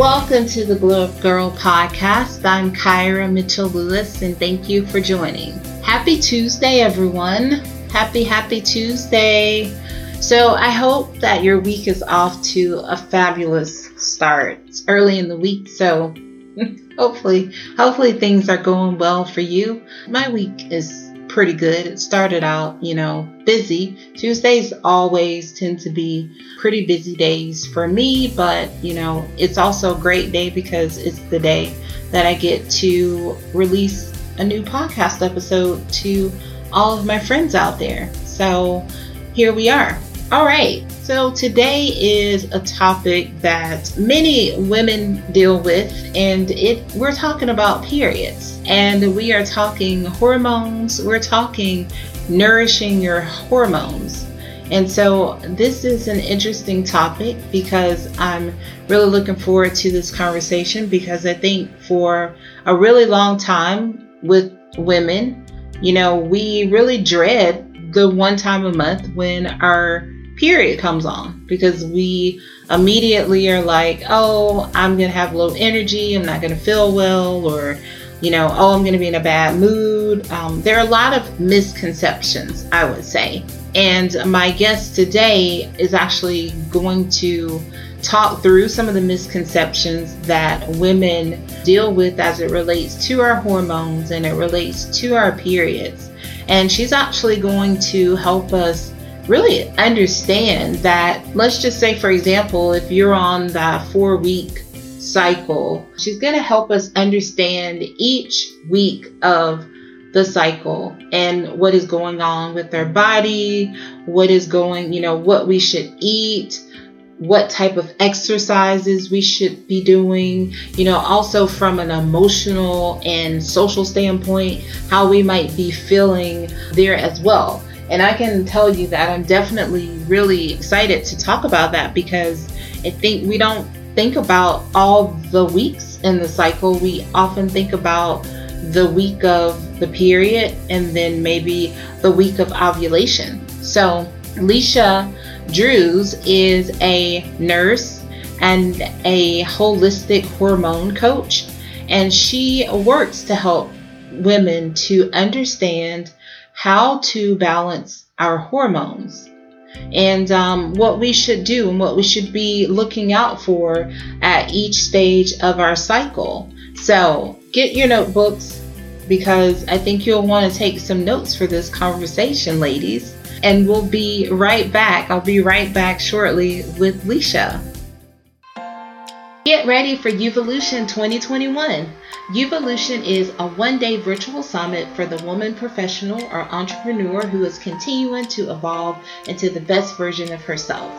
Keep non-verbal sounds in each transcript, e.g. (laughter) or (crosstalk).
Welcome to the Glow Up Girl podcast. I'm Kyra Mitchell Lewis, and thank you for joining. Happy Tuesday, everyone. Happy, happy Tuesday. So, I hope that your week is off to a fabulous start. It's early in the week, so (laughs) hopefully, hopefully things are going well for you. My week is pretty good. It started out, you know, busy. Tuesdays always tend to be pretty busy days for me, but, you know, it's also a great day because it's the day that I get to release a new podcast episode to all of my friends out there. So here we are. All right. So today is a topic that many women deal with, and it we're talking about periods, and we are talking hormones. We're talking nourishing your hormones. And so this is an interesting topic because I'm really looking forward to this conversation because I think for a really long time with women, you know, we really dread the one time a month when our period comes on because we immediately are like, oh, I'm going to have low energy, I'm not going to feel well, or, you know, oh, I'm going to be in a bad mood. Um, there are a lot of misconceptions, I would say. And my guest today is actually going to talk through some of the misconceptions that women deal with as it relates to our hormones and it relates to our periods. And she's actually going to help us really understand that, let's just say, for example, if you're on the four week cycle, she's going to help us understand each week of the cycle and what is going on with our body, what is going, you know, what we should eat, what type of exercises we should be doing, you know, also from an emotional and social standpoint, how we might be feeling there as well. And I can tell you that I'm definitely really excited to talk about that because I think we don't think about all the weeks in the cycle. We often think about the week of the period and then maybe the week of ovulation. So, Leisha Drews is a nurse and a holistic hormone coach, and she works to help women to understand how to balance our hormones and um, what we should do and what we should be looking out for at each stage of our cycle. So get your notebooks because I think you'll want to take some notes for this conversation, ladies. And we'll be right back. I'll be right back shortly with Leisha. Get ready for Uvolution 2021. Uvolution is a one day virtual summit for the woman professional or entrepreneur who is continuing to evolve into the best version of herself.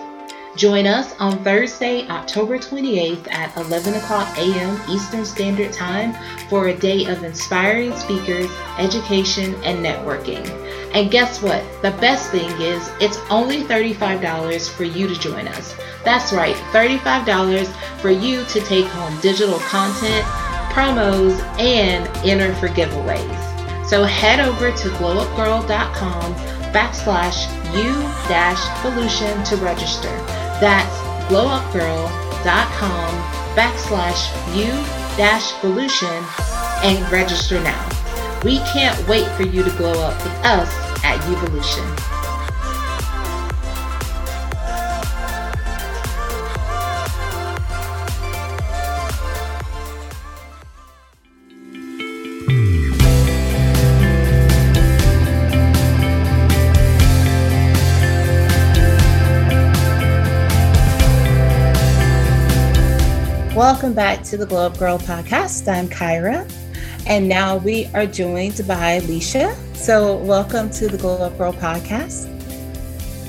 Join us on Thursday, October 28th at 11 o'clock a.m. Eastern Standard Time for a day of inspiring speakers, education, and networking. And guess what? The best thing is it's only $35 for you to join us. That's right, $35 for you to take home digital content promos, and enter for giveaways. So head over to glowupgirl.com backslash u dash solution to register. That's glowupgirl.com backslash u dash solution and register now. We can't wait for you to glow up with us at Uvolution. Welcome back to the Glow Up Girl podcast. I'm Kyra, and now we are joined by Leisha. So, welcome to the Glow Up Girl podcast.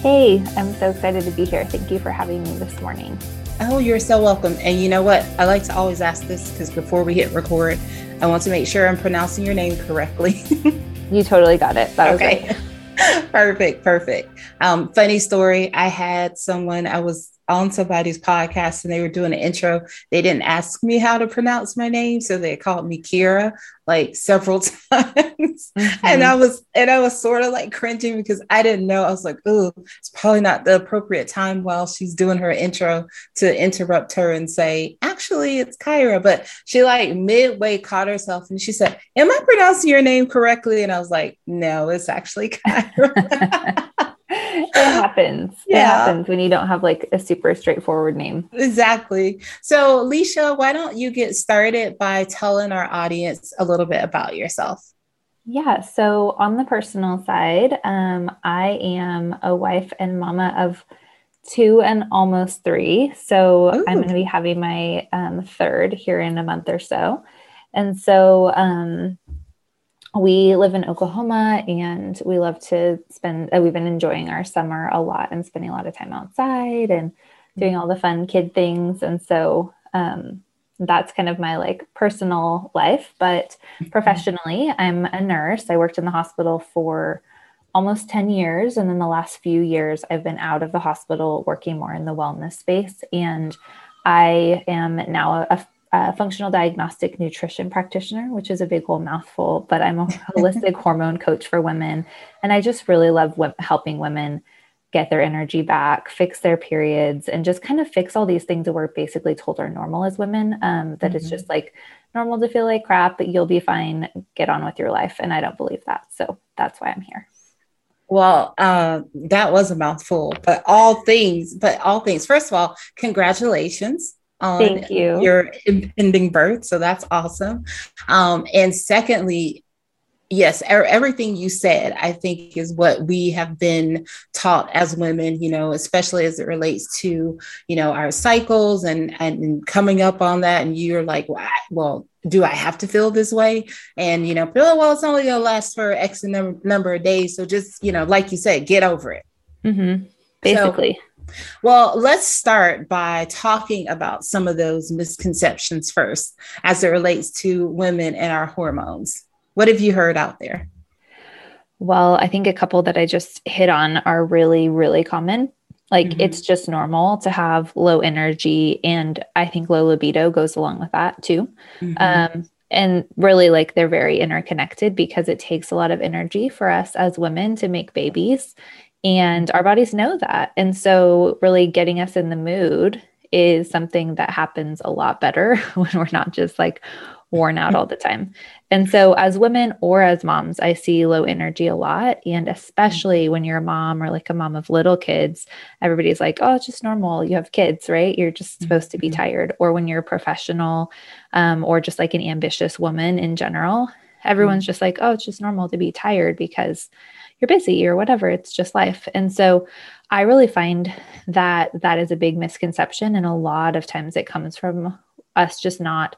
Hey, I'm so excited to be here. Thank you for having me this morning. Oh, you're so welcome. And you know what? I like to always ask this because before we hit record, I want to make sure I'm pronouncing your name correctly. (laughs) you totally got it. That okay. (laughs) perfect, perfect. Um, funny story. I had someone I was on somebody's podcast and they were doing an intro. They didn't ask me how to pronounce my name, so they called me Kira like several (laughs) times. Mm-hmm. And I was and I was sort of like cringing because I didn't know. I was like, oh, it's probably not the appropriate time while she's doing her intro to interrupt her and say, actually, it's Kyra. But she like midway caught herself and she said, Am I pronouncing your name correctly? And I was like, No, it's actually Kyra. (laughs) it happens. Yeah. It happens when you don't have like a super straightforward name. Exactly. So, Alicia, why don't you get started by telling our audience a little bit about yourself? Yeah. So, on the personal side, um, I am a wife and mama of two and almost three. So, Ooh. I'm going to be having my um, third here in a month or so. And so, um, we live in Oklahoma and we love to spend, uh, we've been enjoying our summer a lot and spending a lot of time outside and doing all the fun kid things. And so um, that's kind of my like personal life. But mm-hmm. professionally, I'm a nurse. I worked in the hospital for almost 10 years. And then the last few years, I've been out of the hospital working more in the wellness space. And I am now a, a functional diagnostic nutrition practitioner, which is a big old mouthful, but I'm a (laughs) holistic hormone coach for women. And I just really love w- helping women get their energy back, fix their periods, and just kind of fix all these things that we're basically told are normal as women. Um, that mm-hmm. it's just like normal to feel like crap, but you'll be fine, get on with your life. And I don't believe that. So that's why I'm here. Well, uh, that was a mouthful, but all things, but all things. First of all, congratulations on Thank you. your impending birth. So that's awesome. Um, and secondly, yes, er- everything you said, I think, is what we have been taught as women, you know, especially as it relates to, you know, our cycles and, and coming up on that. And you're like, well, well do I have to feel this way? And, you know, feel, well, it's only to last for X number, number of days. So just, you know, like you said, get over it. Mm-hmm. Basically. So, well, let's start by talking about some of those misconceptions first as it relates to women and our hormones. What have you heard out there? Well, I think a couple that I just hit on are really, really common. Like mm-hmm. it's just normal to have low energy, and I think low libido goes along with that too. Mm-hmm. Um, and really, like they're very interconnected because it takes a lot of energy for us as women to make babies. And our bodies know that. And so, really getting us in the mood is something that happens a lot better (laughs) when we're not just like worn out all the time. And so, as women or as moms, I see low energy a lot. And especially when you're a mom or like a mom of little kids, everybody's like, oh, it's just normal. You have kids, right? You're just supposed to be mm-hmm. tired. Or when you're a professional um, or just like an ambitious woman in general, everyone's mm-hmm. just like, oh, it's just normal to be tired because you're busy or whatever. It's just life. And so I really find that that is a big misconception. And a lot of times it comes from us just not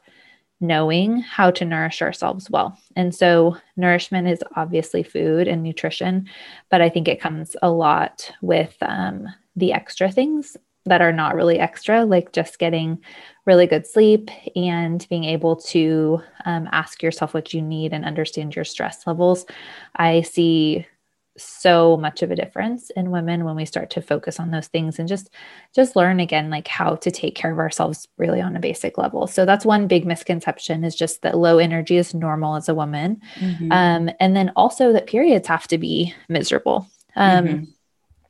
knowing how to nourish ourselves well. And so nourishment is obviously food and nutrition, but I think it comes a lot with um, the extra things that are not really extra, like just getting really good sleep and being able to um, ask yourself what you need and understand your stress levels. I see so much of a difference in women when we start to focus on those things and just just learn again like how to take care of ourselves really on a basic level so that's one big misconception is just that low energy is normal as a woman mm-hmm. um, and then also that periods have to be miserable um, mm-hmm.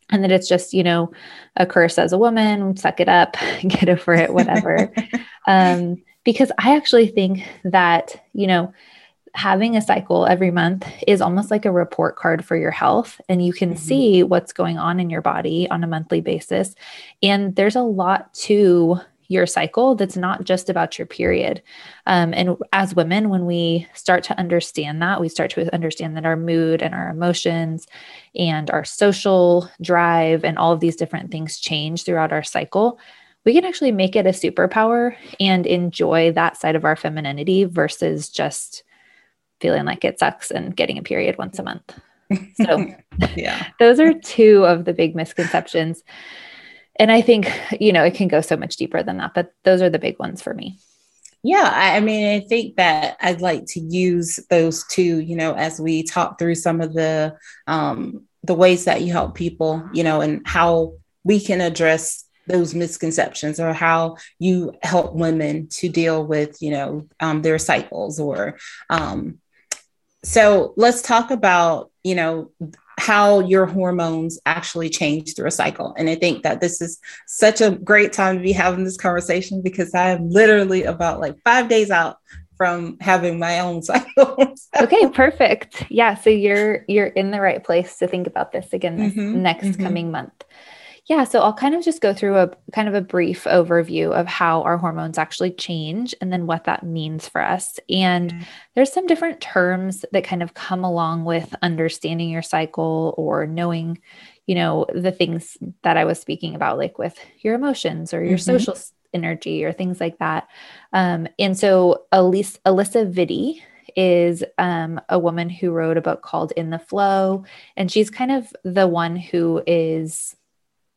and that it's just you know a curse as a woman suck it up (laughs) get over it whatever (laughs) um, because i actually think that you know having a cycle every month is almost like a report card for your health and you can mm-hmm. see what's going on in your body on a monthly basis and there's a lot to your cycle that's not just about your period um, and as women when we start to understand that we start to understand that our mood and our emotions and our social drive and all of these different things change throughout our cycle we can actually make it a superpower and enjoy that side of our femininity versus just feeling like it sucks and getting a period once a month. So, (laughs) yeah, those are two of the big misconceptions. And I think, you know, it can go so much deeper than that, but those are the big ones for me. Yeah, I mean, I think that I'd like to use those two, you know, as we talk through some of the um, the ways that you help people, you know, and how we can address those misconceptions or how you help women to deal with you know um, their cycles or um, so let's talk about you know how your hormones actually change through a cycle and i think that this is such a great time to be having this conversation because i am literally about like five days out from having my own (laughs) cycle. okay, perfect. Yeah, so you're you're in the right place to think about this again this mm-hmm, next mm-hmm. coming month. Yeah, so I'll kind of just go through a kind of a brief overview of how our hormones actually change and then what that means for us. And mm-hmm. there's some different terms that kind of come along with understanding your cycle or knowing, you know, the things that I was speaking about, like with your emotions or your mm-hmm. social energy or things like that. Um, and so Elise, Alisa Vitti is um, a woman who wrote a book called In the Flow. And she's kind of the one who is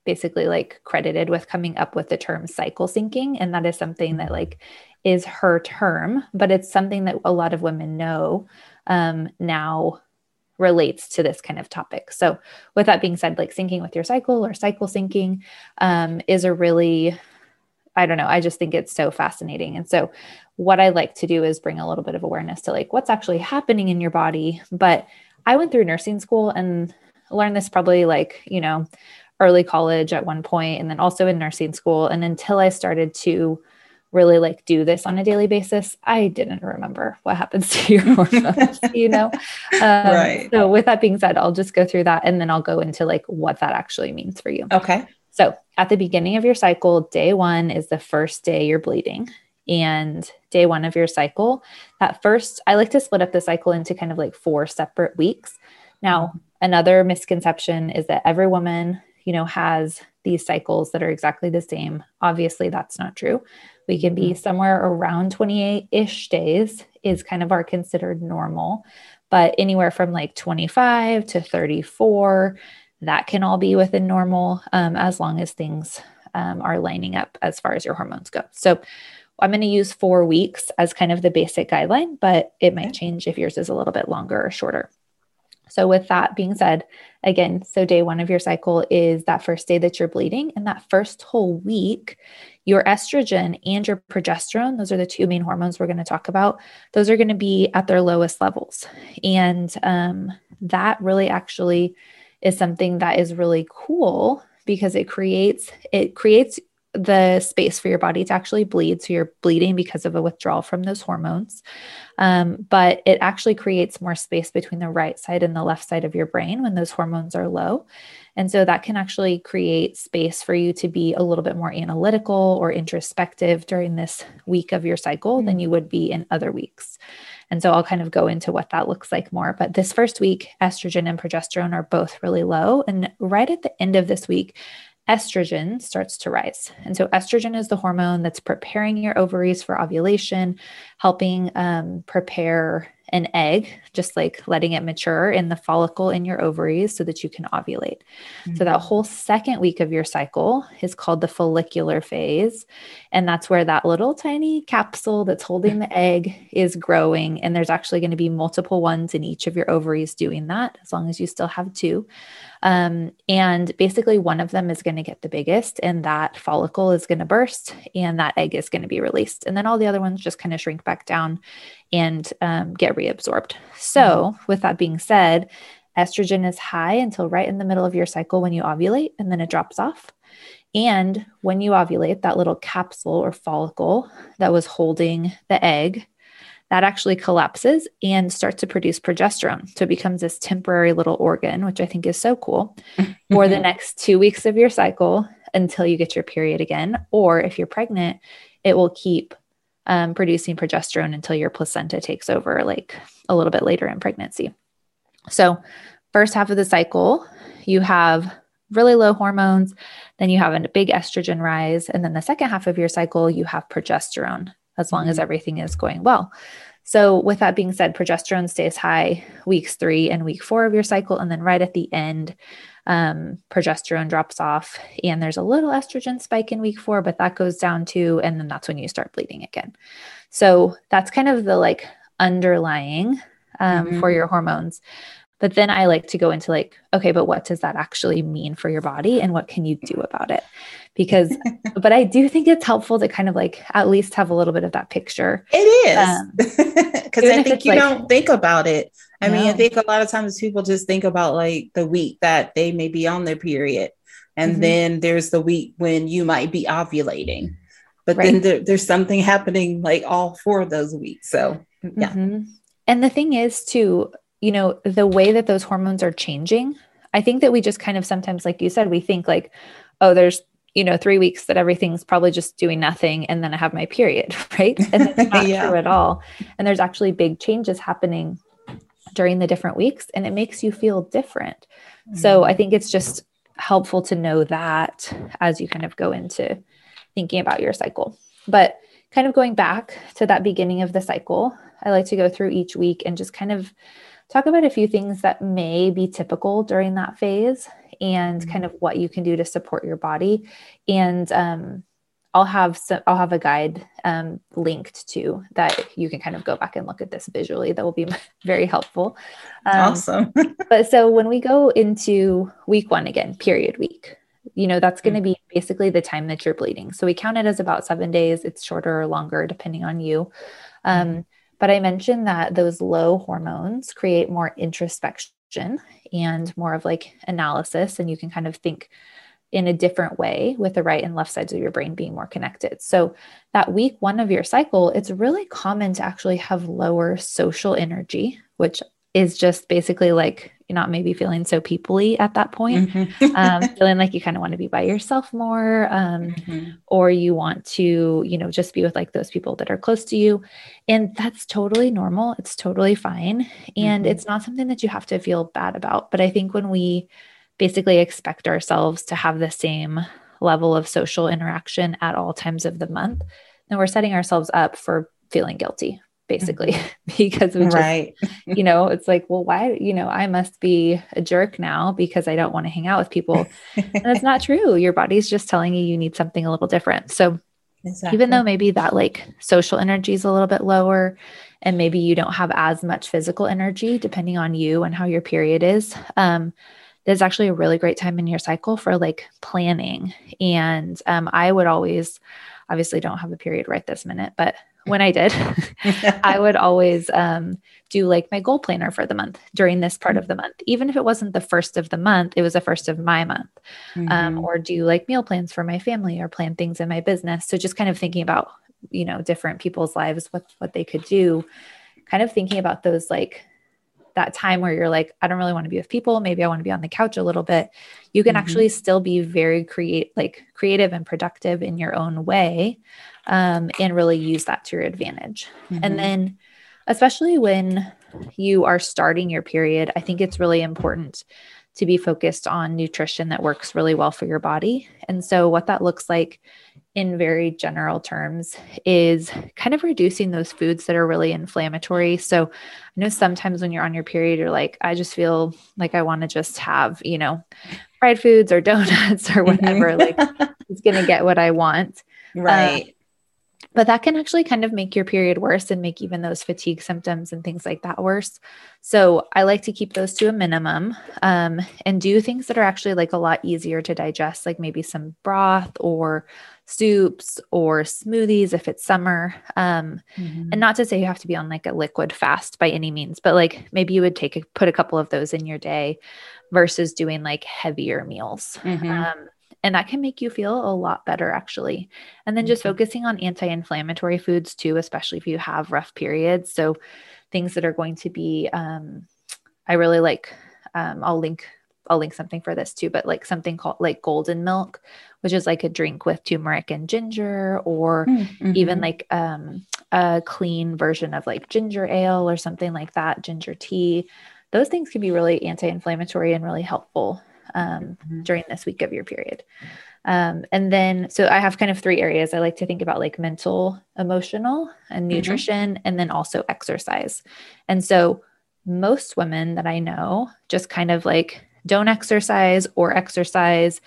basically like credited with coming up with the term cycle syncing. And that is something that like is her term, but it's something that a lot of women know um, now relates to this kind of topic. So, with that being said, like syncing with your cycle or cycle syncing um, is a really I don't know. I just think it's so fascinating. And so, what I like to do is bring a little bit of awareness to like what's actually happening in your body. But I went through nursing school and learned this probably like, you know, early college at one point and then also in nursing school. And until I started to really like do this on a daily basis, I didn't remember what happens (laughs) to your hormones, you know? (laughs) Um, right. So, with that being said, I'll just go through that and then I'll go into like what that actually means for you. Okay. So, at the beginning of your cycle, day one is the first day you're bleeding. And day one of your cycle, that first, I like to split up the cycle into kind of like four separate weeks. Now, another misconception is that every woman, you know, has these cycles that are exactly the same. Obviously, that's not true. We can be mm-hmm. somewhere around 28 ish days, is kind of our considered normal, but anywhere from like 25 to 34 that can all be within normal um, as long as things um, are lining up as far as your hormones go. So I'm going to use four weeks as kind of the basic guideline, but it might change if yours is a little bit longer or shorter. So, with that being said, again, so day one of your cycle is that first day that you're bleeding. And that first whole week, your estrogen and your progesterone, those are the two main hormones we're going to talk about, those are going to be at their lowest levels. And um, that really actually is something that is really cool because it creates it creates the space for your body to actually bleed. So you're bleeding because of a withdrawal from those hormones. Um, but it actually creates more space between the right side and the left side of your brain when those hormones are low. And so that can actually create space for you to be a little bit more analytical or introspective during this week of your cycle mm-hmm. than you would be in other weeks. And so I'll kind of go into what that looks like more. But this first week, estrogen and progesterone are both really low. And right at the end of this week, estrogen starts to rise. And so, estrogen is the hormone that's preparing your ovaries for ovulation, helping um, prepare an egg, just like letting it mature in the follicle in your ovaries so that you can ovulate. Mm-hmm. So, that mm-hmm. whole second week of your cycle is called the follicular phase. And that's where that little tiny capsule that's holding the egg is growing. And there's actually going to be multiple ones in each of your ovaries doing that, as long as you still have two. Um, and basically, one of them is going to get the biggest, and that follicle is going to burst, and that egg is going to be released. And then all the other ones just kind of shrink back down and um, get reabsorbed. So, mm-hmm. with that being said, estrogen is high until right in the middle of your cycle when you ovulate, and then it drops off. And when you ovulate, that little capsule or follicle that was holding the egg that actually collapses and starts to produce progesterone. So it becomes this temporary little organ, which I think is so cool (laughs) for the next two weeks of your cycle until you get your period again. Or if you're pregnant, it will keep um, producing progesterone until your placenta takes over, like a little bit later in pregnancy. So, first half of the cycle, you have really low hormones, then you have a big estrogen rise. And then the second half of your cycle, you have progesterone as long mm-hmm. as everything is going well. So, with that being said, progesterone stays high weeks three and week four of your cycle. And then right at the end, um, progesterone drops off and there's a little estrogen spike in week four, but that goes down too. And then that's when you start bleeding again. So, that's kind of the like underlying um, mm-hmm. for your hormones. But then I like to go into like, okay, but what does that actually mean for your body and what can you do about it? Because, (laughs) but I do think it's helpful to kind of like at least have a little bit of that picture. It is. Because um, (laughs) I think you like, don't think about it. I no. mean, I think a lot of times people just think about like the week that they may be on their period. And mm-hmm. then there's the week when you might be ovulating. But right. then there, there's something happening like all four of those weeks. So, yeah. Mm-hmm. And the thing is, too, you know, the way that those hormones are changing, I think that we just kind of sometimes, like you said, we think like, oh, there's, you know, three weeks that everything's probably just doing nothing. And then I have my period, (laughs) right? (laughs) And that's not yeah. true at all. And there's actually big changes happening during the different weeks and it makes you feel different. Mm-hmm. So I think it's just helpful to know that as you kind of go into thinking about your cycle. But kind of going back to that beginning of the cycle, I like to go through each week and just kind of talk about a few things that may be typical during that phase and kind of what you can do to support your body and um, I'll have some, I'll have a guide um, linked to that you can kind of go back and look at this visually. That will be (laughs) very helpful. Um, awesome. (laughs) but so when we go into week one again, period week, you know that's going to mm. be basically the time that you're bleeding. So we count it as about seven days. It's shorter or longer depending on you. Um, mm-hmm. But I mentioned that those low hormones create more introspection and more of like analysis, and you can kind of think in a different way with the right and left sides of your brain being more connected. So, that week one of your cycle, it's really common to actually have lower social energy, which is just basically like you're not maybe feeling so peoply at that point, mm-hmm. um, (laughs) feeling like you kind of want to be by yourself more, um, mm-hmm. or you want to, you know, just be with like those people that are close to you. And that's totally normal. It's totally fine. And mm-hmm. it's not something that you have to feel bad about. But I think when we basically expect ourselves to have the same level of social interaction at all times of the month, then we're setting ourselves up for feeling guilty basically (laughs) because we just, right. (laughs) you know, it's like, well, why, you know, I must be a jerk now because I don't want to hang out with people. (laughs) and it's not true. Your body's just telling you you need something a little different. So exactly. even though maybe that like social energy is a little bit lower and maybe you don't have as much physical energy depending on you and how your period is, um, there's actually a really great time in your cycle for like planning. And um, I would always, obviously don't have a period right this minute, but when I did, (laughs) I would always um, do like my goal planner for the month during this part of the month. Even if it wasn't the first of the month, it was the first of my month. Um, mm-hmm. Um, or do like meal plans for my family or plan things in my business. So just kind of thinking about, you know, different people's lives, what what they could do, kind of thinking about those like that time where you're like, I don't really want to be with people. Maybe I want to be on the couch a little bit. You can mm-hmm. actually still be very create like creative and productive in your own way um, and really use that to your advantage. Mm-hmm. And then, especially when you are starting your period, I think it's really important to be focused on nutrition that works really well for your body. And so, what that looks like in very general terms is kind of reducing those foods that are really inflammatory. So, I know sometimes when you're on your period, you're like, I just feel like I want to just have, you know, fried foods or donuts (laughs) or whatever. like, it's going to get what I want. (laughs) Right. Uh, but that can actually kind of make your period worse and make even those fatigue symptoms and things like that worse. So I like to keep those to a minimum um, and do things that are actually like a lot easier to digest, like maybe some broth or soups or smoothies if it's summer. Um, mm-hmm. And not to say you have to be on like a liquid fast by any means, but like maybe you would take a, put a couple of those in your day versus doing like heavier meals. Mm-hmm. Um, and that can make you feel a lot better, actually. And then just mm-hmm. focusing on anti inflammatory foods too, especially if you have rough periods. So things that are going to be, um, I really like, um, I'll link. I'll link something for this too, but like something called like golden milk, which is like a drink with turmeric and ginger, or mm-hmm. even like um, a clean version of like ginger ale or something like that, ginger tea. Those things can be really anti inflammatory and really helpful um, mm-hmm. during this week of your period. Um, and then, so I have kind of three areas I like to think about like mental, emotional, and mm-hmm. nutrition, mm-hmm. and then also exercise. And so, most women that I know just kind of like don't exercise or exercise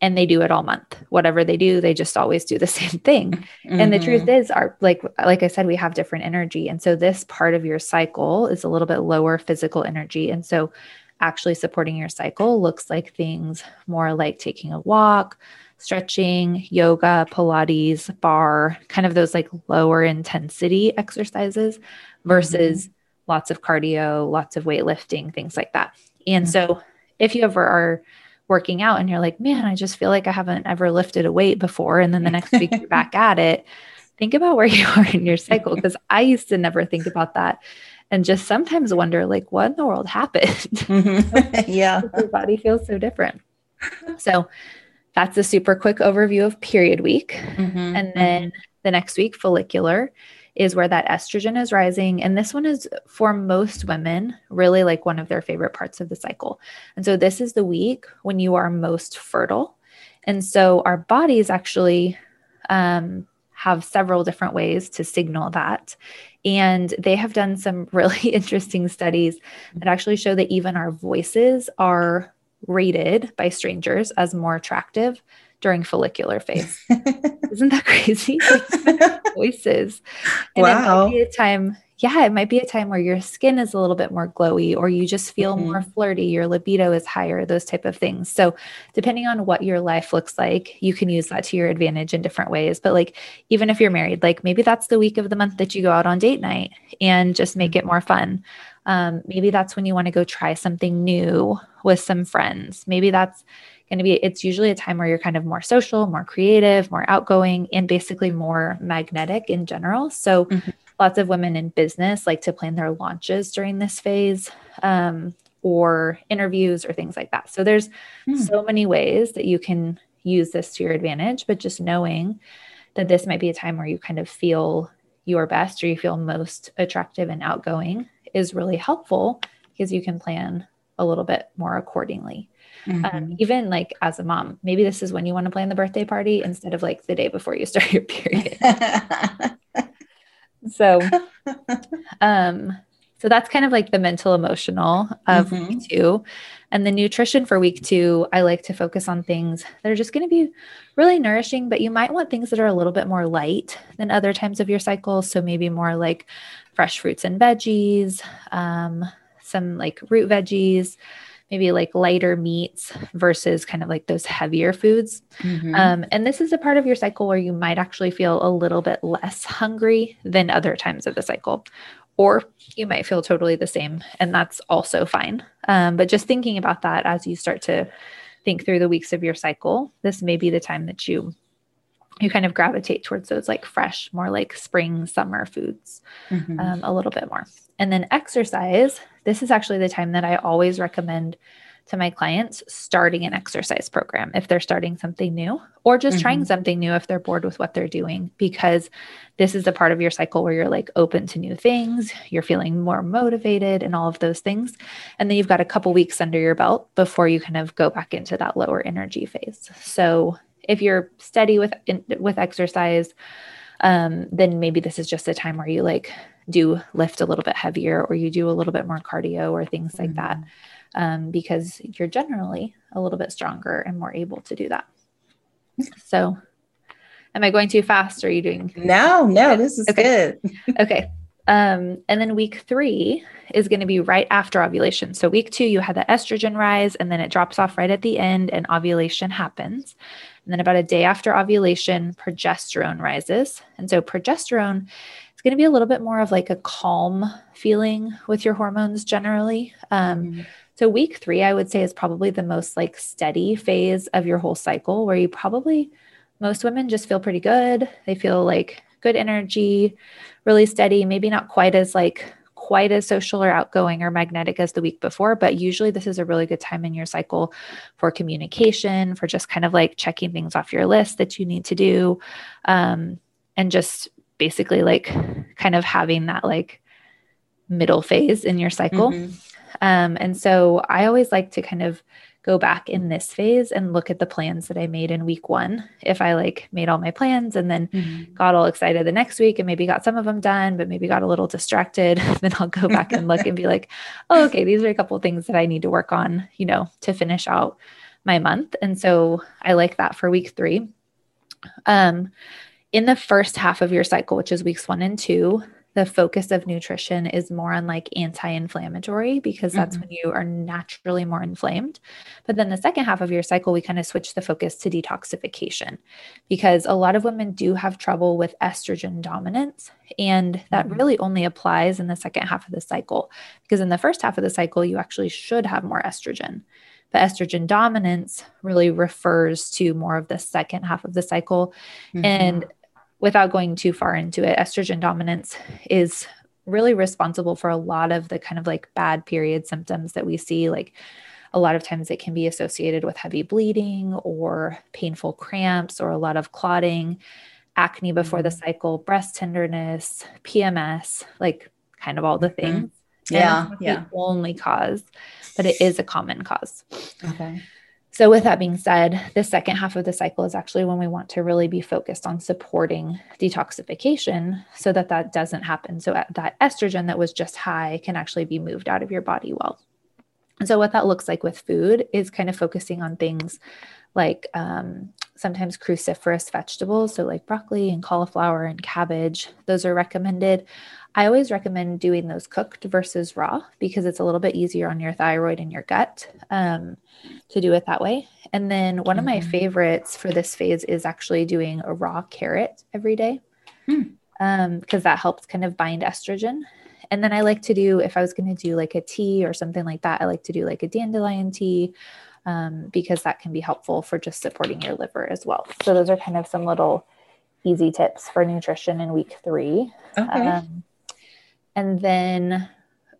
and they do it all month. Whatever they do, they just always do the (laughs) same thing. Mm-hmm. And the truth mm-hmm. is our like like I said we have different energy. And so this part of your cycle is a little bit lower physical energy. And so actually supporting your cycle looks like things more like taking a walk, stretching, yoga, pilates, barre, kind of those like lower intensity exercises versus mm-hmm. lots of cardio, lots of weightlifting, things like that. And mm-hmm. so if you ever are working out and you're like, man, I just feel like I haven't ever lifted a weight before. And then the next week you're back (laughs) at it. Think about where you are in your cycle. Because I used to never think about that and just sometimes wonder, like, what in the world happened? (laughs) Mm-hmm. (laughs) yeah. Your body feels so different. So that's a super quick overview of period week. Mm-hmm. And then mm-hmm. the next week, follicular is where that estrogen is rising. And this one is for most women really like one of their favorite parts of the cycle. And so this is the week when you are most fertile. And so our bodies actually um, have several different ways to signal that. And they have done some (laughs) really interesting studies that actually show that even our voices are rated by strangers as more attractive during follicular phase. (laughs) Isn't that crazy? (laughs) voices. And wow. it might be a time, yeah, it might be a time where your skin is a little bit more glowy or you just feel mm-hmm. more flirty, your libido is higher, those type of things. So depending on what your life looks like, you can use that to your advantage in different ways. But like even if you're married, like maybe that's the week of the month that you go out on date night and just make it more fun. Um, maybe that's when you want to go try something new with some friends. Maybe that's going to be it's usually a time where you're kind of more social, more creative, more outgoing, and basically more magnetic in general. So mm-hmm. Lots of women in business like to plan their launches during this phase. Um, or interviews or things like that. So there's mm. so many ways that you can use this to your advantage, but just knowing that this might be a time where you kind of feel your best or you feel most attractive and outgoing is really helpful because you can plan a little bit more accordingly. Um, mm-hmm. Um, even like as a mom, maybe this is when you want to plan the birthday party instead of like the day before you start your period. (laughs) so, (laughs) um, so that's kind of like the mental emotional of mm-hmm. week two. And the nutrition for week two, I like to focus on things that are just going to be really nourishing, but you might want things that are a little bit more light than other times of your cycle. So maybe more like fresh fruits and veggies, um, some like root veggies, maybe like lighter meats versus kind of like those heavier foods. Mm-hmm. Um, and this is a part of your cycle where you might actually feel a little bit less hungry than other times of the cycle. Or you might feel totally the same, and that's also fine. Um, but just thinking about that as you start to think through the weeks of your cycle, this may be the time that you you kind of gravitate towards those like fresh, more like spring, summer foods mm-hmm. um, a little bit more. And then exercise, this is actually the time that I always recommend to my clients starting an exercise program if they're starting something new or just mm-hmm. trying something new if they're bored with what they're doing because this is the part of your cycle where you're like open to new things you're feeling more motivated and all of those things and then you've got a couple weeks under your belt before you kind of go back into that lower energy phase so if you're steady with with exercise um, then maybe this is just a time where you like do lift a little bit heavier or you do a little bit more cardio or things mm-hmm. like that mm-hmm. um, because you're generally a little bit stronger and more able to do that so am i going too fast or are you doing no no this is okay. good (laughs) okay um, and then week three is going to be right after ovulation. So, week two, you had the estrogen rise, and then it drops off right at the end, and ovulation happens. And then, about a day after ovulation, progesterone rises. And so, progesterone is going to be a little bit more of like a calm feeling with your hormones generally. Um, mm-hmm. So, week three, I would say, is probably the most like steady phase of your whole cycle where you probably, most women just feel pretty good. They feel like good energy, really steady, maybe not quite as like quite as social or outgoing or magnetic as the week before, but usually this is a really good time in your cycle for communication, for just kind of like checking things off your list that you need to do. Um, and just basically like kind of having that like middle phase in your cycle. Mm-hmm. Um, and so I always like to kind of go back in this phase and look at the plans that I made in week one. If I like made all my plans and then mm-hmm. got all excited the next week and maybe got some of them done, but maybe got a little distracted, (laughs) then I'll go back and look (laughs) and be like, oh, okay, these are a couple things that I need to work on, you know, to finish out my month. And so I like that for week three. Um, in the first half of your cycle, which is weeks one and two, the focus of nutrition is more on like anti inflammatory because that's mm-hmm. when you are naturally more inflamed. But then the second half of your cycle, we kind of switch the focus to detoxification because a lot of women do have trouble with estrogen dominance. And that mm-hmm. really only applies in the second half of the cycle because in the first half of the cycle, you actually should have more estrogen. But estrogen dominance really refers to more of the second half of the cycle. Mm-hmm. And without going too far into it, estrogen dominance is really responsible for a lot of the kind of like bad period symptoms that we see. Like a lot of times it can be associated with heavy bleeding or painful cramps or a lot of clotting, acne before the mm-hmm. cycle, breast tenderness, PMS, like kind of all the mm-hmm. things. Yeah. yeah. The only cause, but it is a common cause. Okay. So, with that being said, the second half of the cycle is actually when we want to really be focused on supporting detoxification so that that doesn't happen. So, that estrogen that was just high can actually be moved out of your body well. And so, what that looks like with food is kind of focusing on things like um, sometimes cruciferous vegetables, so like broccoli and cauliflower and cabbage. Those are recommended. I always recommend doing those cooked versus raw because it's a little bit easier on your thyroid and your gut um, to do it that way. And then one mm-hmm. of my mm-hmm. favorites for this phase is actually doing a raw carrot every day because mm. um, that helps kind of bind estrogen. And then I like to do, if I was going to do like a tea or something like that, I like to do like a dandelion tea um, because that can be helpful for just supporting your liver as well. So those are kind of some little easy tips for nutrition in week three. Okay. Um, and then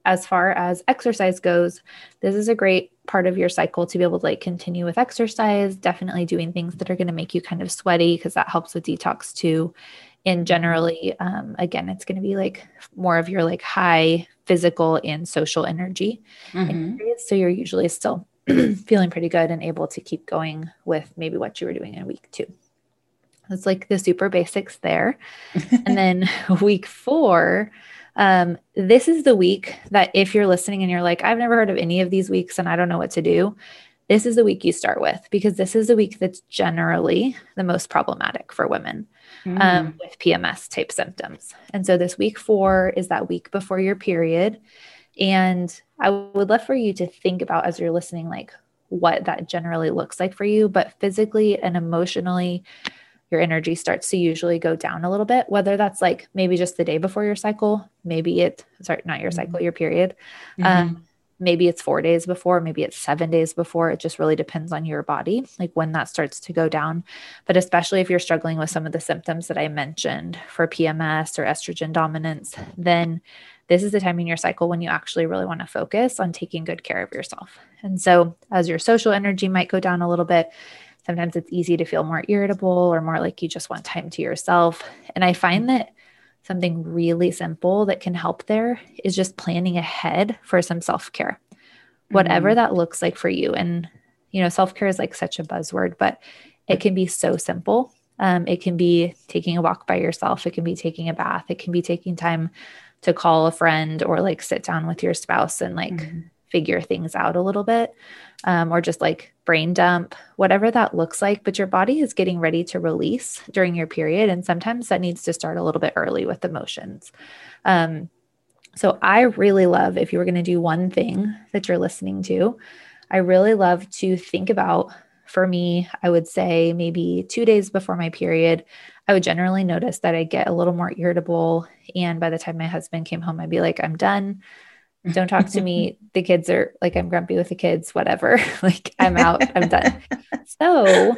as far as exercise goes, this is a great part of your cycle to be able to like continue with exercise, definitely doing things that are going to make you kind of sweaty because that helps with detox too. And generally, um, again, it's going to be like more of your like high physical and social energy. Mm-hmm. So you're usually still (clears throat) feeling pretty good and able to keep going with maybe what you were doing in week two. It's like the super basics there. and (laughs) then week four, um, this is the week that if you're listening and you're like, I've never heard of any of these weeks and I don't know what to do, this is the week you start with because this is the week that's generally the most problematic for women mm. um, with PMS type symptoms. And so this week four is that week before your period. And I would love for you to think about as you're listening, like what that generally looks like for you, but physically and emotionally, your energy starts to usually go down a little bit, whether that's like maybe just the day before your cycle, maybe it, sorry, not your cycle, mm-hmm. your period. Mm-hmm. Um, maybe it's four days before, maybe it's seven days before. It just really depends on your body, like when that starts to go down. But especially if you're struggling with some of the symptoms that I mentioned for PMS or estrogen dominance, then this is the time in your cycle when you actually really want to focus on taking good care of yourself. And so, as your social energy might go down a little bit, Sometimes it's easy to feel more irritable or more like you just want time to yourself. And I find that something really simple that can help there is just planning ahead for some self care, whatever mm-hmm. that looks like for you. And, you know, self care is like such a buzzword, but it can be so simple. Um, it can be taking a walk by yourself, it can be taking a bath, it can be taking time to call a friend or like sit down with your spouse and like mm-hmm. figure things out a little bit um, or just like brain dump, whatever that looks like. But your body is getting ready to release during your period. And sometimes that needs to start a little bit early with emotions. Um, so I really love if you were going to do one thing that you're listening to, I really love to think about. For me, I would say maybe two days before my period, I would generally notice that I get a little more irritable. And by the time my husband came home, I'd be like, I'm done don't talk to me. (laughs) The kids are like, I'm grumpy with the kids, whatever. (laughs) like, I'm out, I'm done. So,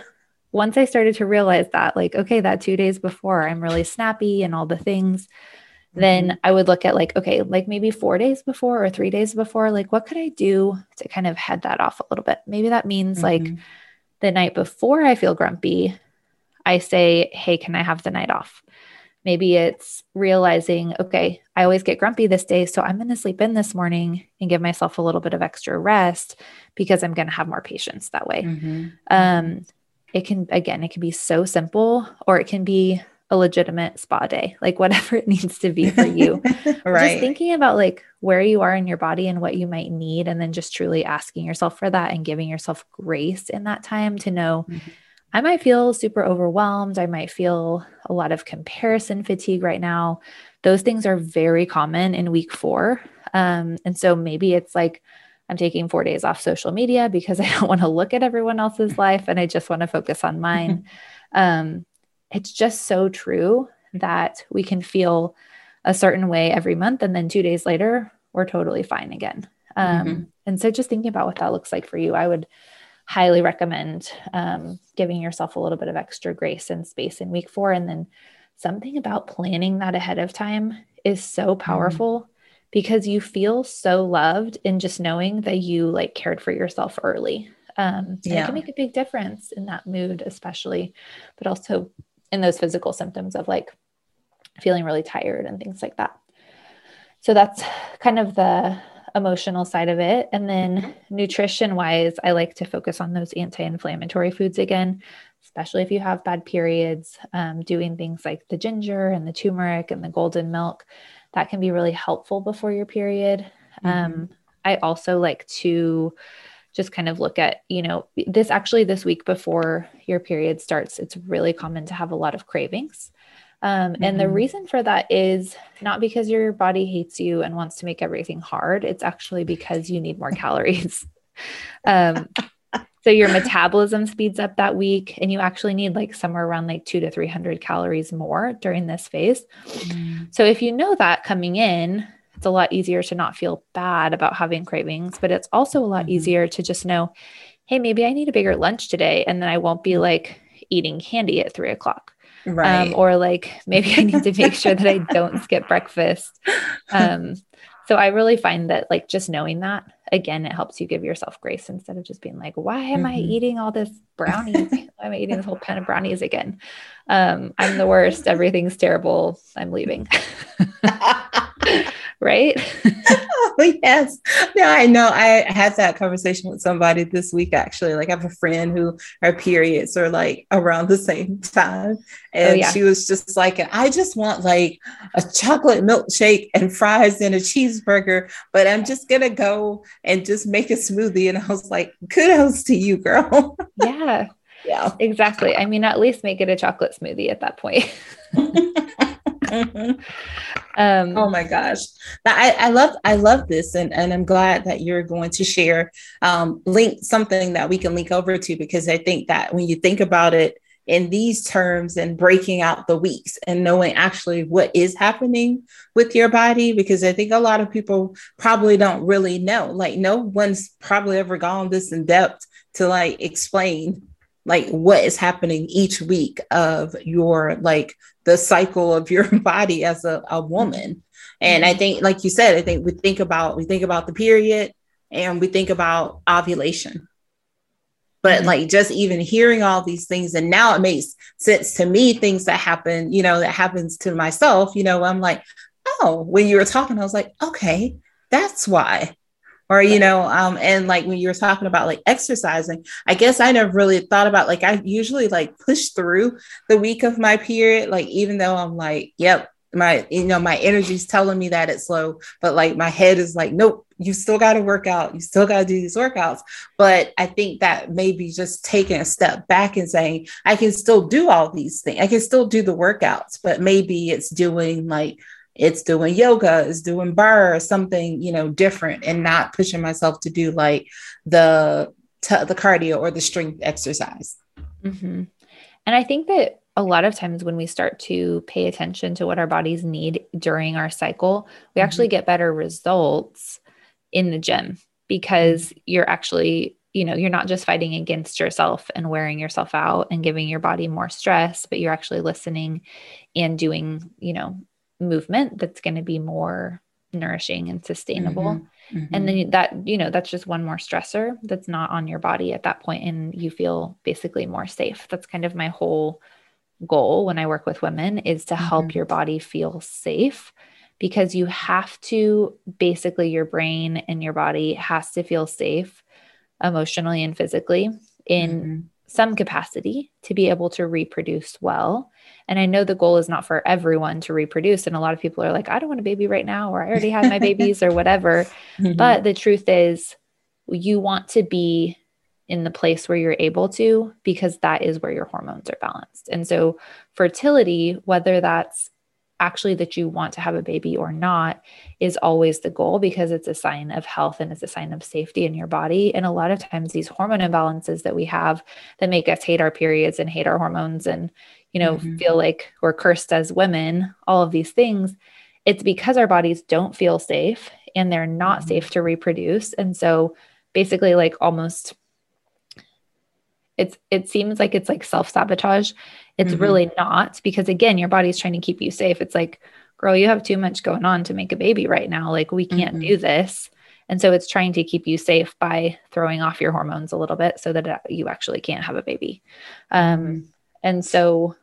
once I started to realize that, like, okay, that two days before I'm really snappy and all the things, then mm-hmm. I would look at like, okay, like maybe four days before or three days before, like, what could I do to kind of head that off a little bit? Maybe that means mm-hmm. like the night before I feel grumpy, I say, hey, can I have the night off? Maybe it's realizing, okay, I always get grumpy this day. So I'm going to sleep in this morning and give myself a little bit of extra rest because I'm going to have more patience that way. Mm-hmm. Um, it can, again, it can be so simple or it can be a legitimate spa day, like (laughs) whatever it needs to be for you. (laughs) right. Just thinking about like where you are in your body and what you might need, and then just truly asking yourself for that and giving yourself grace in that time to know. Mm-hmm. I might feel super overwhelmed. I might feel a lot of comparison fatigue right now. Those things are very common in week four. Um, and so maybe it's like, I'm taking four days off social media because (laughs) I don't want to look at everyone else's life and I just want to focus on mine. (laughs) um, it's just so true that we can feel a certain way every month and then two days later we're totally fine again. Um, mm-hmm. And so just thinking about what that looks like for you, I would highly recommend um, giving yourself a little bit of extra grace and space in week four. And then something about planning that ahead of time is so mm-hmm. powerful. Mm-hmm because you feel so loved in just knowing that you like cared for yourself early. Um, yeah. It can make a big difference in that mood, especially, but also in those physical symptoms of like feeling really tired and things like that. So that's kind of the emotional side of it. And then nutrition wise, I like to focus on those anti inflammatory foods again, especially if you have bad periods, um, doing things like the ginger and the turmeric and the golden milk that can be really helpful before your period. Mm-hmm. Um, I also like to just kind of look at, you know, this actually this week before your period starts, it's really common to have a lot of cravings. Um, mm-hmm. And the mm-hmm. reason for that is not because your body hates you and wants to make everything hard. It's actually because you need more calories. (laughs) um, so your metabolism speeds up that week, and you actually need like somewhere around like two to 300 calories more during this phase. Mm. So if you know that coming in, it's a lot easier to not feel bad about having cravings, but it's also a lot mm-hmm. easier to just know, hey, maybe I need a bigger lunch today, and then I won't be like eating candy at three o'clock. Right. Um, or like maybe I need to make sure that I don't skip breakfast. Um, so I really find that like just knowing that again, it helps you give yourself grace instead of just being like, why am mm-hmm. I eating all this brownies? why am I eating this whole pan of brownies again? Um, I'm the worst. Everything's terrible. I'm leaving. (laughs) (laughs) right? (laughs) (laughs) oh, yes. Yeah, I know. I had that conversation with somebody this week, actually. Like, I have a friend who her periods are like around the same time. Oh, and oh, yeah. she was just like, I just want like a chocolate milkshake and fries and a cheeseburger, but I'm just going to go and just make a smoothie. And I was like, kudos to you, girl. (laughs) yeah. Yeah. Exactly. I mean, at least make it a chocolate smoothie at that point. Um, oh my gosh, I, I love I love this, and, and I'm glad that you're going to share um, link something that we can link over to because I think that when you think about it in these terms and breaking out the weeks and knowing actually what is happening with your body because I think a lot of people probably don't really know. Like no one's probably ever gone this in depth to like explain like what is happening each week of your like the cycle of your (laughs) body as a, a woman and i mm-hmm. think like you said i think we think about we think about the period and we think about ovulation but mm-hmm. like just even hearing all these things and now it makes sense to me things that happen you know that happens to myself you know i'm like oh when you were talking i was like okay that's why or you know um and like when you were talking about like exercising i guess i never really thought about like i usually like push through the week of my period like even though i'm like yep my you know my energy's telling me that it's low but like my head is like nope you still got to work out you still got to do these workouts. But i think that maybe just taking a step back and saying i can still do all these things i can still do the workouts but maybe it's doing like it's doing yoga, it's doing or something, you know, different and not pushing myself to do like the t- the cardio or the strength exercise. Mm-hmm. And I think that a lot of times when we start to pay attention to what our bodies need during our cycle, we mm-hmm. actually get better results in the gym because you're actually you know you're not just fighting against yourself and wearing yourself out and giving your body more stress but you're actually listening and doing you know movement that's going to be more nourishing and sustainable. Mm-hmm, mm-hmm. And then that, you know, that's just one more stressor that's not on your body at that point and you feel basically more safe. That's kind of my whole goal when I work with women is to help mm-hmm. your body feel safe because you have to basically your brain and your body has to feel safe emotionally and physically in mm-hmm. Some capacity to be able to reproduce well. And I know the goal is not for everyone to reproduce. And a lot of people are like, I don't want a baby right now, or I already had my (laughs) babies, or whatever. Mm-hmm. But the truth is, you want to be in the place where you're able to, because that is where your hormones are balanced. And so, fertility, whether that's actually that you want to have a baby or not is always the goal because it's a sign of health and it's a sign of safety in your body. And a lot of times, these hormone imbalances that we have that make us hate our periods and hate our hormones and, you know, mm-hmm. feel like we're cursed as women, all of these things, it's because our bodies don't feel safe and they're not mm-hmm. safe to reproduce. And so, basically, like almost it's it seems like it's like self-sabotage it's mm-hmm. really not because again, your body's trying to keep you safe. It's like, girl, you have too much going on to make a baby right now. Like we can't mm-hmm. do this. And so it's trying to keep you safe by throwing off your hormones a little bit so that uh, you actually can't have a baby. Um, mm-hmm. and so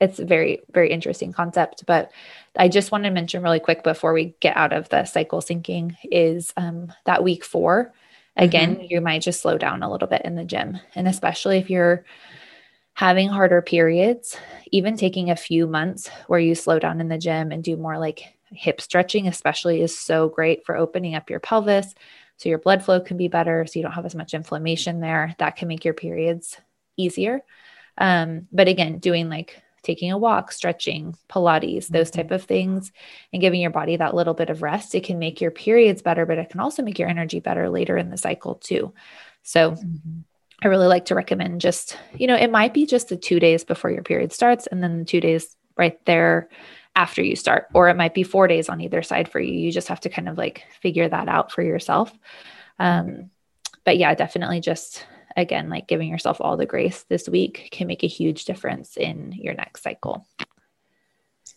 it's a very, very interesting concept. But I just want to mention really quick before we get out of the cycle syncing is um, that week four. Again, mm-hmm. you might just slow down a little bit in the gym. And especially if you're having harder periods, even taking a few months where you slow down in the gym and do more like hip stretching, especially, is so great for opening up your pelvis. So your blood flow can be better. So you don't have as much inflammation there. That can make your periods easier. Um, but again, doing like taking a walk, stretching, Pilates, those mm-hmm. type of things, and giving your body that little bit of rest, it can make your periods better, but it can also make your energy better later in the cycle too. So mm-hmm. I really like to recommend just, you know, it might be just the two days before your period starts and then the two days right there after you start, or it might be four days on either side for you. You just have to kind of like figure that out for yourself. Um, but yeah, definitely just again, like giving yourself all the grace this week can make a huge difference in your next cycle.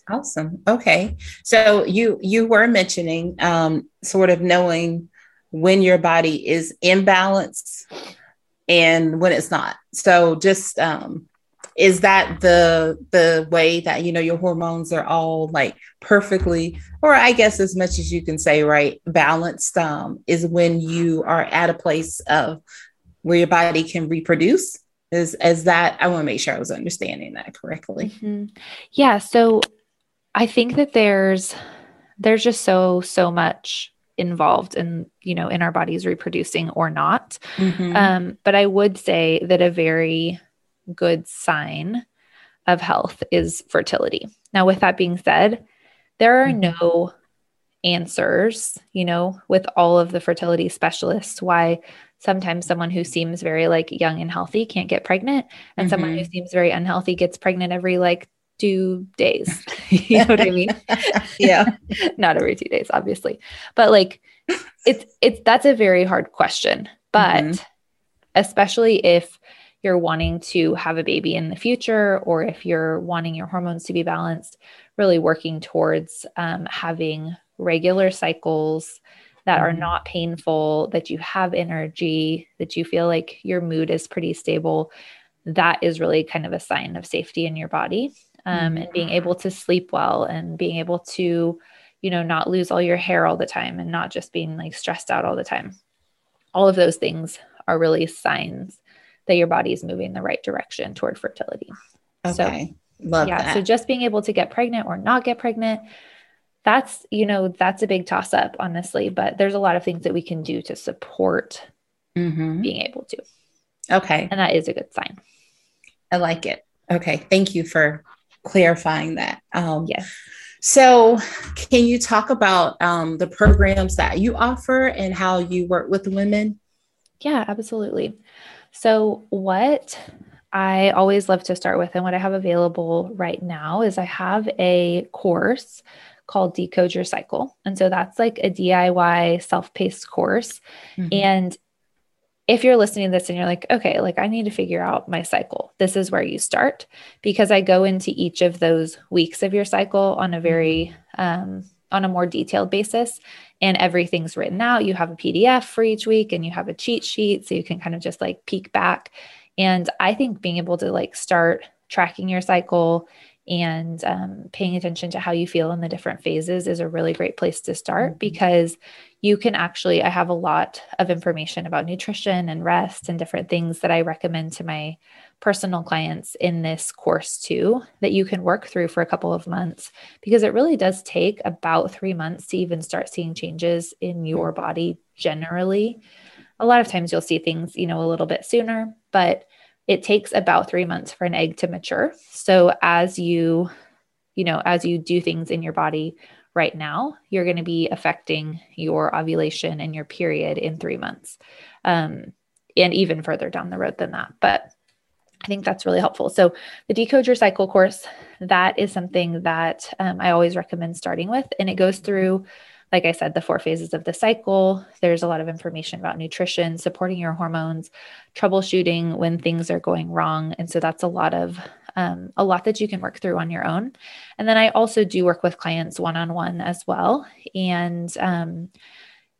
Awesome. Okay. So you you were mentioning um, sort of knowing when your body is in balance and when it's not. So just um, is that the the way that you know your hormones are all like perfectly or i guess as much as you can say right balanced um, is when you are at a place of where your body can reproduce is as that i want to make sure i was understanding that correctly mm-hmm. yeah so i think that there's there's just so so much involved in you know in our bodies reproducing or not mm-hmm. um, but i would say that a very good sign of health is fertility now with that being said there are mm-hmm. no answers you know with all of the fertility specialists why sometimes someone who seems very like young and healthy can't get pregnant and mm-hmm. someone who mm-hmm. seems very unhealthy gets pregnant every like two days. (laughs) (laughs) you know what I mean? (laughs) yeah. Not every two days, obviously. But like it's it's that's a very hard question. But mm-hmm. especially if you're wanting to have a baby in the future or if you're wanting your hormones to be balanced, really working towards um, having regular cycles that mm-hmm. are not painful, that you have energy, that you feel like your mood is pretty stable, that is really kind of a sign of safety in your body um, and being able to sleep well and being able to, you know, not lose all your hair all the time and not just being like stressed out all the time. All of those things are really signs that your body is moving in the right direction toward fertility. Okay. So, Love yeah. That. So just being able to get pregnant or not get pregnant, that's, you know, that's a big toss up, honestly. But there's a lot of things that we can do to support mm-hmm. being able to. Okay. And that is a good sign. I like it. Okay. Thank you for clarifying that. Um, yes. So, can you talk about um, the programs that you offer and how you work with women? Yeah, absolutely. So, what I always love to start with and what I have available right now is I have a course called Decode Your Cycle. And so that's like a DIY self paced course. Mm-hmm. And if you're listening to this and you're like, okay, like I need to figure out my cycle, this is where you start because I go into each of those weeks of your cycle on a very, um, on a more detailed basis and everything's written out. You have a PDF for each week and you have a cheat sheet so you can kind of just like peek back. And I think being able to like start tracking your cycle and um, paying attention to how you feel in the different phases is a really great place to start mm-hmm. because you can actually i have a lot of information about nutrition and rest and different things that i recommend to my personal clients in this course too that you can work through for a couple of months because it really does take about three months to even start seeing changes in your body generally a lot of times you'll see things you know a little bit sooner but it takes about three months for an egg to mature. So as you, you know, as you do things in your body right now, you're going to be affecting your ovulation and your period in three months, um, and even further down the road than that. But I think that's really helpful. So the Decode Your Cycle course, that is something that um, I always recommend starting with, and it goes through like I said, the four phases of the cycle. There's a lot of information about nutrition, supporting your hormones, troubleshooting when things are going wrong. And so that's a lot of um, a lot that you can work through on your own. And then I also do work with clients one on one as well. And um,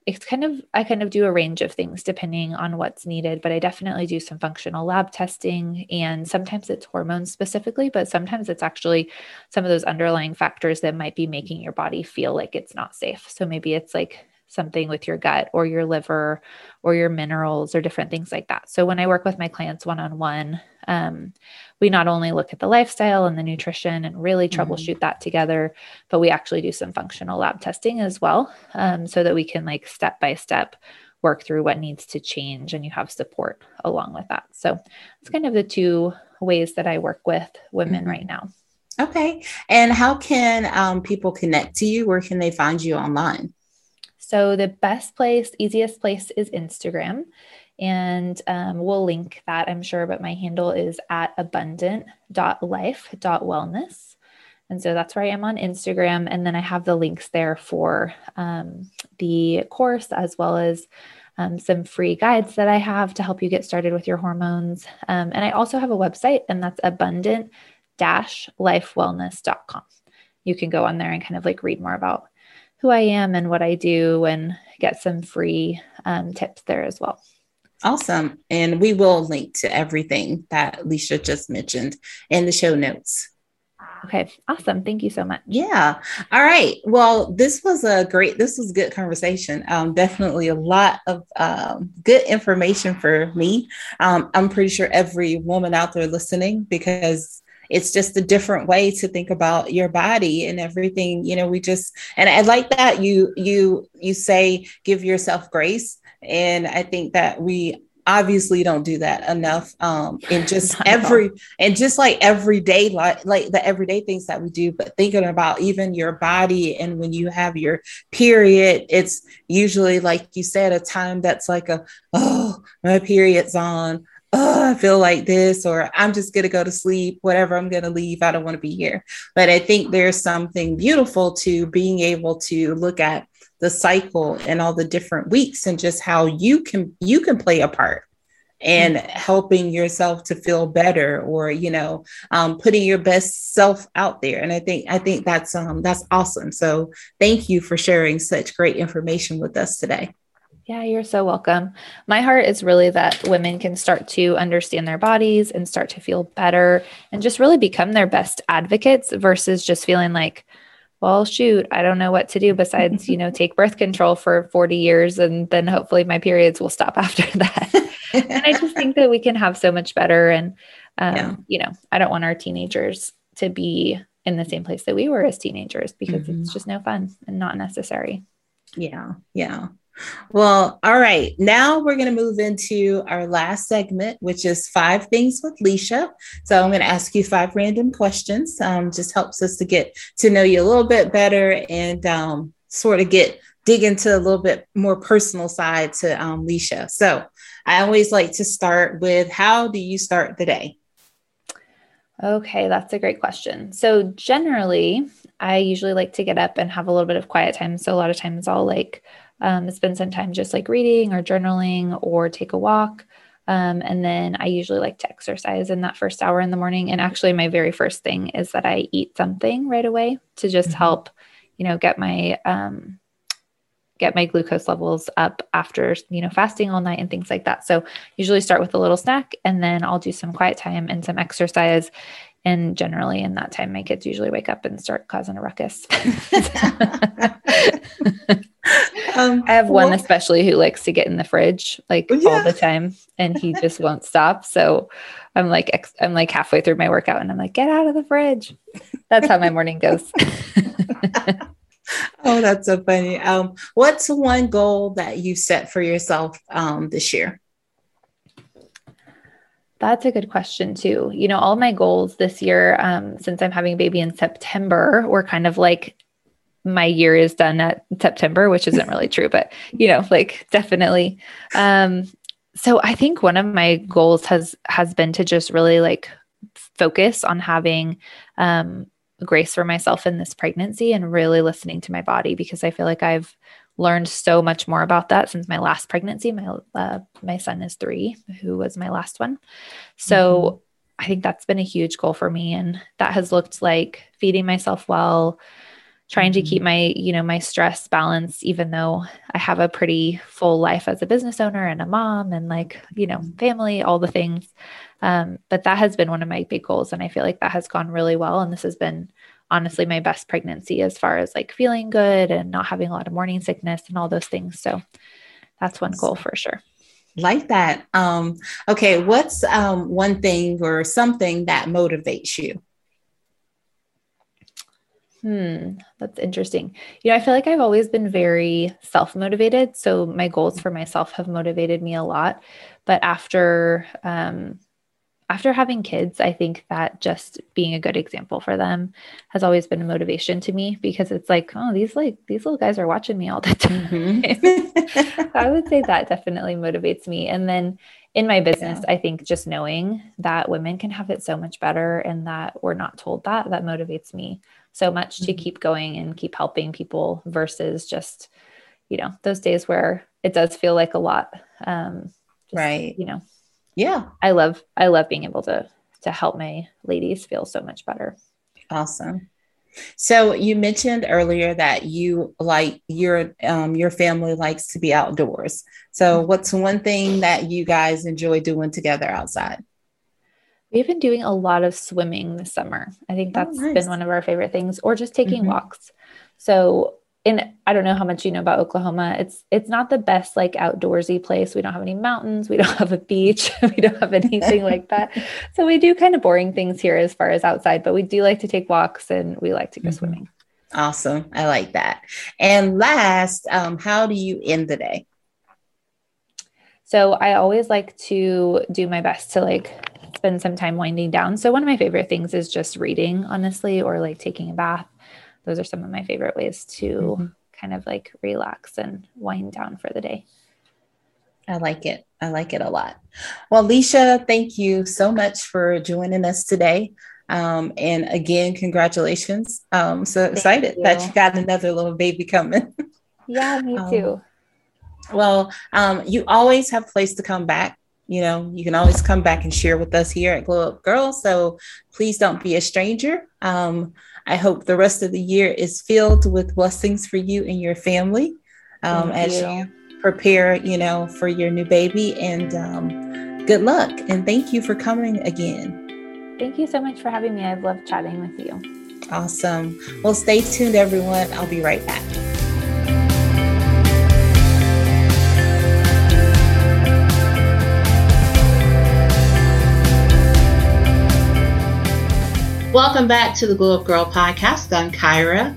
it's kind of i kind of do a range of things depending on what's needed but i definitely do some functional lab testing and sometimes it's hormones specifically but sometimes it's actually some of those underlying factors that might be making your body feel like it's not safe. So maybe it's like something with your gut or your liver or your minerals or different things like that so when i work with my clients one-on-one um, we not only look at the lifestyle and the nutrition and really mm-hmm. troubleshoot mm-hmm. that together, but we actually do some functional lab testing as well um, so that we can like step by step work through what needs to change and you have support along with that. So it's kind of the two ways that I work with women mm-hmm. right now. Okay. And how can um, people connect to you? Where can they find you online? So the best place, easiest place is Instagram. And um, we'll link that, I'm sure, but my handle is at abundant.life.wellness. And so that's where I am on Instagram. And then I have the links there for um, the course as well as um, some free guides that I have to help you get started with your hormones. Um, and I also have a website, and that's abundant lifewellness.com. You can go on there and kind of like read more about who I am and what I do and get some free um, tips there as well. Awesome. And we will link to everything that Leisha just mentioned in the show notes. Okay, awesome. Thank you so much. Yeah. All right. Well, this was a great, this was good conversation. Um, definitely a lot of um, good information for me. Um, I'm pretty sure every woman out there listening, because it's just a different way to think about your body and everything you know we just and i like that you you you say give yourself grace and I think that we obviously don't do that enough um in (laughs) just every and just like everyday like like the everyday things that we do but thinking about even your body and when you have your period it's usually like you said a time that's like a oh my period's on oh i feel like this or i'm just going to go to sleep whatever i'm going to leave i don't want to be here. But i think there's something beautiful to being able to look at the cycle and all the different weeks and just how you can you can play a part and mm-hmm. helping yourself to feel better or you know um, putting your best self out there. And i think i think that's um that's awesome. So thank you for sharing such great information with us today yeah, you're so welcome. My heart is really that women can start to understand their bodies and start to feel better and just really become their best advocates versus just feeling like, well, shoot, I don't know what to do besides, you know, take birth control for 40 years and then hopefully my periods will stop (laughs) after that. and I (laughs) just think that we can have so much better. And, um, yeah. you know, I don't want our teenagers to be in the same place that we were as teenagers because mm-hmm. it's just no fun and not necessary. Yeah. Yeah. Well, all right. Now we're going to move into our last segment, which is five things with Leisha. So I'm going to ask you five random questions. Um, just helps us to get to know you a little bit better and um, sort of get dig into a little bit more personal side to um, Leisha. So I always like to start with how do you start the day? Okay, that's a great question. So generally, I usually like to get up and have a little bit of quiet time. So a lot of times I'll like um, spend some time just like reading or journaling or take a walk. Um, and then I usually like to exercise in that first hour in the morning. And actually, my very first thing is that I eat something right away to just mm-hmm. help, you know, get my um, get my glucose levels up after, you know, fasting all night and things like that. So usually start with a little snack and then I'll do some quiet time and some exercise. And generally in that time, my kids usually wake up and start causing a ruckus. (laughs) um, I have one well, especially who likes to get in the fridge like yeah. all the time and he just won't stop. So I'm like, I'm like halfway through my workout and I'm like, get out of the fridge. That's how my morning goes. (laughs) oh, that's so funny. Um, what's one goal that you set for yourself um, this year? That's a good question too. You know, all my goals this year, um, since I'm having a baby in September, were kind of like my year is done at September, which isn't really true, but you know, like definitely. Um, so I think one of my goals has has been to just really like focus on having um, grace for myself in this pregnancy and really listening to my body because I feel like I've learned so much more about that since my last pregnancy. My uh, my son is three, who was my last one. So mm-hmm. I think that's been a huge goal for me, and that has looked like feeding myself well, trying to keep mm-hmm. my you know my stress balance even though i have a pretty full life as a business owner and a mom and like you know family all the things um, but that has been one of my big goals and i feel like that has gone really well and this has been honestly my best pregnancy as far as like feeling good and not having a lot of morning sickness and all those things so that's one goal for sure like that um, okay what's um, one thing or something that motivates you Hmm, that's interesting. You know, I feel like I've always been very self motivated. So my goals for myself have motivated me a lot. But after, um, after having kids, I think that just being a good example for them has always been a motivation to me because it's like, oh, these like these little guys are watching me all the (laughs) time. Mm-hmm. (laughs) I would say that definitely motivates me. And then in my business, yeah. I think just knowing that women can have it so much better and that we're not told that, that motivates me so much to mm-hmm. keep going and keep helping people versus just you know those days where it does feel like a lot um just, right you know yeah i love i love being able to to help my ladies feel so much better awesome so you mentioned earlier that you like your um, your family likes to be outdoors. So what's one thing that you guys enjoy doing together outside? We've been doing a lot of swimming this summer. I think oh, that's oh, nice. been one of our favorite things, or just taking mm-hmm. walks. So, in I don't know how much you know about Oklahoma. It's it's not the best like outdoorsy place. We don't have any mountains. We don't (laughs) have a beach. (laughs) we don't have anything (laughs) like that. So we do kind of boring things here as far as outside, but we do like to take walks and we like to go mm-hmm. swimming. Awesome. I like that. And last, um, how do you end the day? So I always like to do my best to like spend some time winding down. So, one of my favorite things is just reading, honestly, or like taking a bath. Those are some of my favorite ways to mm-hmm. kind of like relax and wind down for the day. I like it. I like it a lot. Well, Leisha, thank you so much for joining us today. Um, and again, congratulations. Um, so excited you. that you got another little baby coming. (laughs) Yeah, me um, too. Um, well, um, you always have a place to come back you know, you can always come back and share with us here at Glow Up Girl. So please don't be a stranger. Um, I hope the rest of the year is filled with blessings for you and your family um, as you. you. prepare, you know, for your new baby. And um, good luck. And thank you for coming again. Thank you so much for having me. I've loved chatting with you. Awesome. Well, stay tuned, everyone. I'll be right back. Welcome back to the Glow Up Girl podcast. I'm Kyra.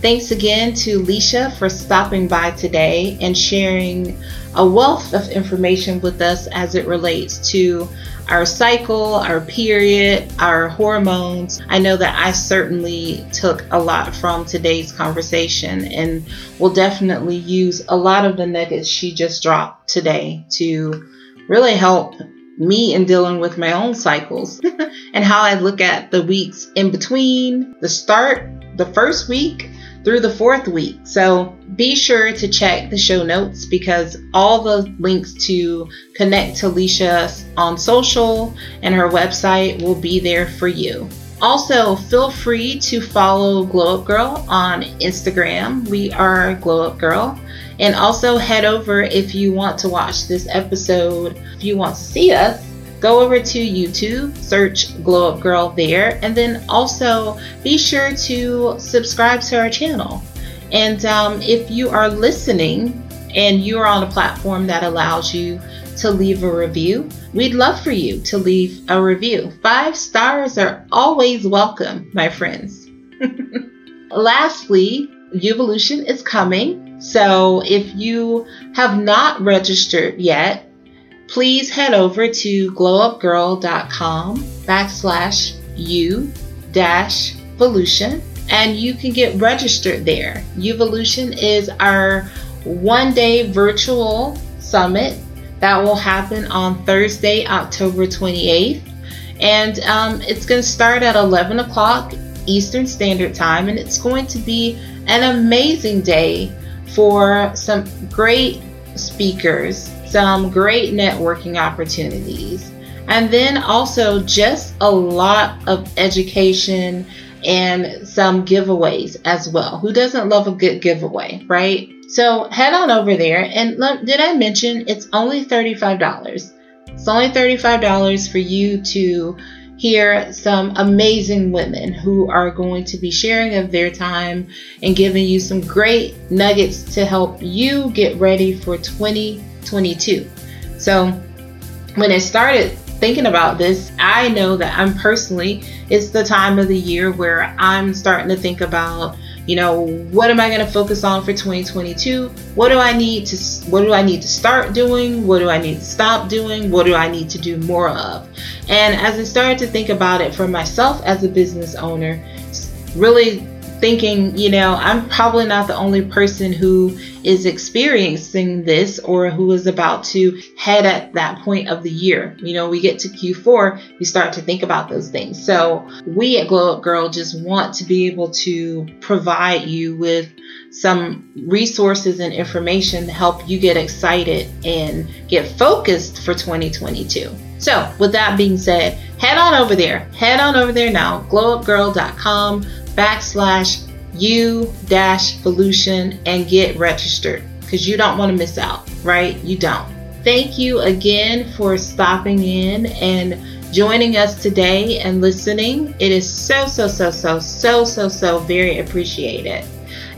Thanks again to Leisha for stopping by today and sharing a wealth of information with us as it relates to our cycle, our period, our hormones. I know that I certainly took a lot from today's conversation and will definitely use a lot of the nuggets she just dropped today to really help me in dealing with my own cycles (laughs) and how I look at the weeks in between the start, the first week through the fourth week. So be sure to check the show notes because all the links to connect to Leisha on social and her website will be there for you. Also, feel free to follow Glow Up Girl on Instagram. We are Glow Up Girl. And also head over if you want to watch this episode, if you want to see us, go over to YouTube, search Glow Up Girl there, and then also be sure to subscribe to our channel. And um, if you are listening and you are on a platform that allows you to leave a review, we'd love for you to leave a review. Five stars are always welcome, my friends. (laughs) Lastly, Uvolution is coming. So if you have not registered yet, please head over to glowupgirl.com backslash u dash Volution and you can get registered there. Uvolution is our one day virtual summit that will happen on Thursday, October 28th. And um, it's going to start at 11 o'clock Eastern Standard Time, and it's going to be an amazing day for some great speakers, some great networking opportunities, and then also just a lot of education and some giveaways as well. Who doesn't love a good giveaway, right? So head on over there. And did I mention it's only $35? It's only $35 for you to hear some amazing women who are going to be sharing of their time and giving you some great nuggets to help you get ready for 2022. So, when I started thinking about this, I know that I'm personally, it's the time of the year where I'm starting to think about you know what am i going to focus on for 2022 what do i need to what do i need to start doing? What do i need to stop doing? What do i need to do more of? And as i started to think about it for myself as a business owner really thinking, you know, I'm probably not the only person who is experiencing this or who is about to head at that point of the year. You know, we get to Q4, we start to think about those things. So, we at Glow Up Girl just want to be able to provide you with some resources and information to help you get excited and get focused for 2022. So, with that being said, head on over there. Head on over there now, glowupgirl.com backslash u dash Volution and get registered because you don't want to miss out, right? You don't. Thank you again for stopping in and joining us today and listening. It is so, so, so, so, so, so, so very appreciated.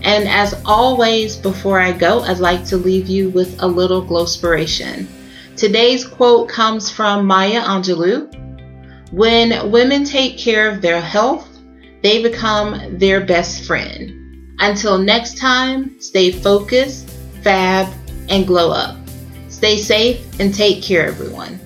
And as always, before I go, I'd like to leave you with a little glowspiration. Today's quote comes from Maya Angelou. When women take care of their health, they become their best friend. Until next time, stay focused, fab, and glow up. Stay safe and take care, everyone.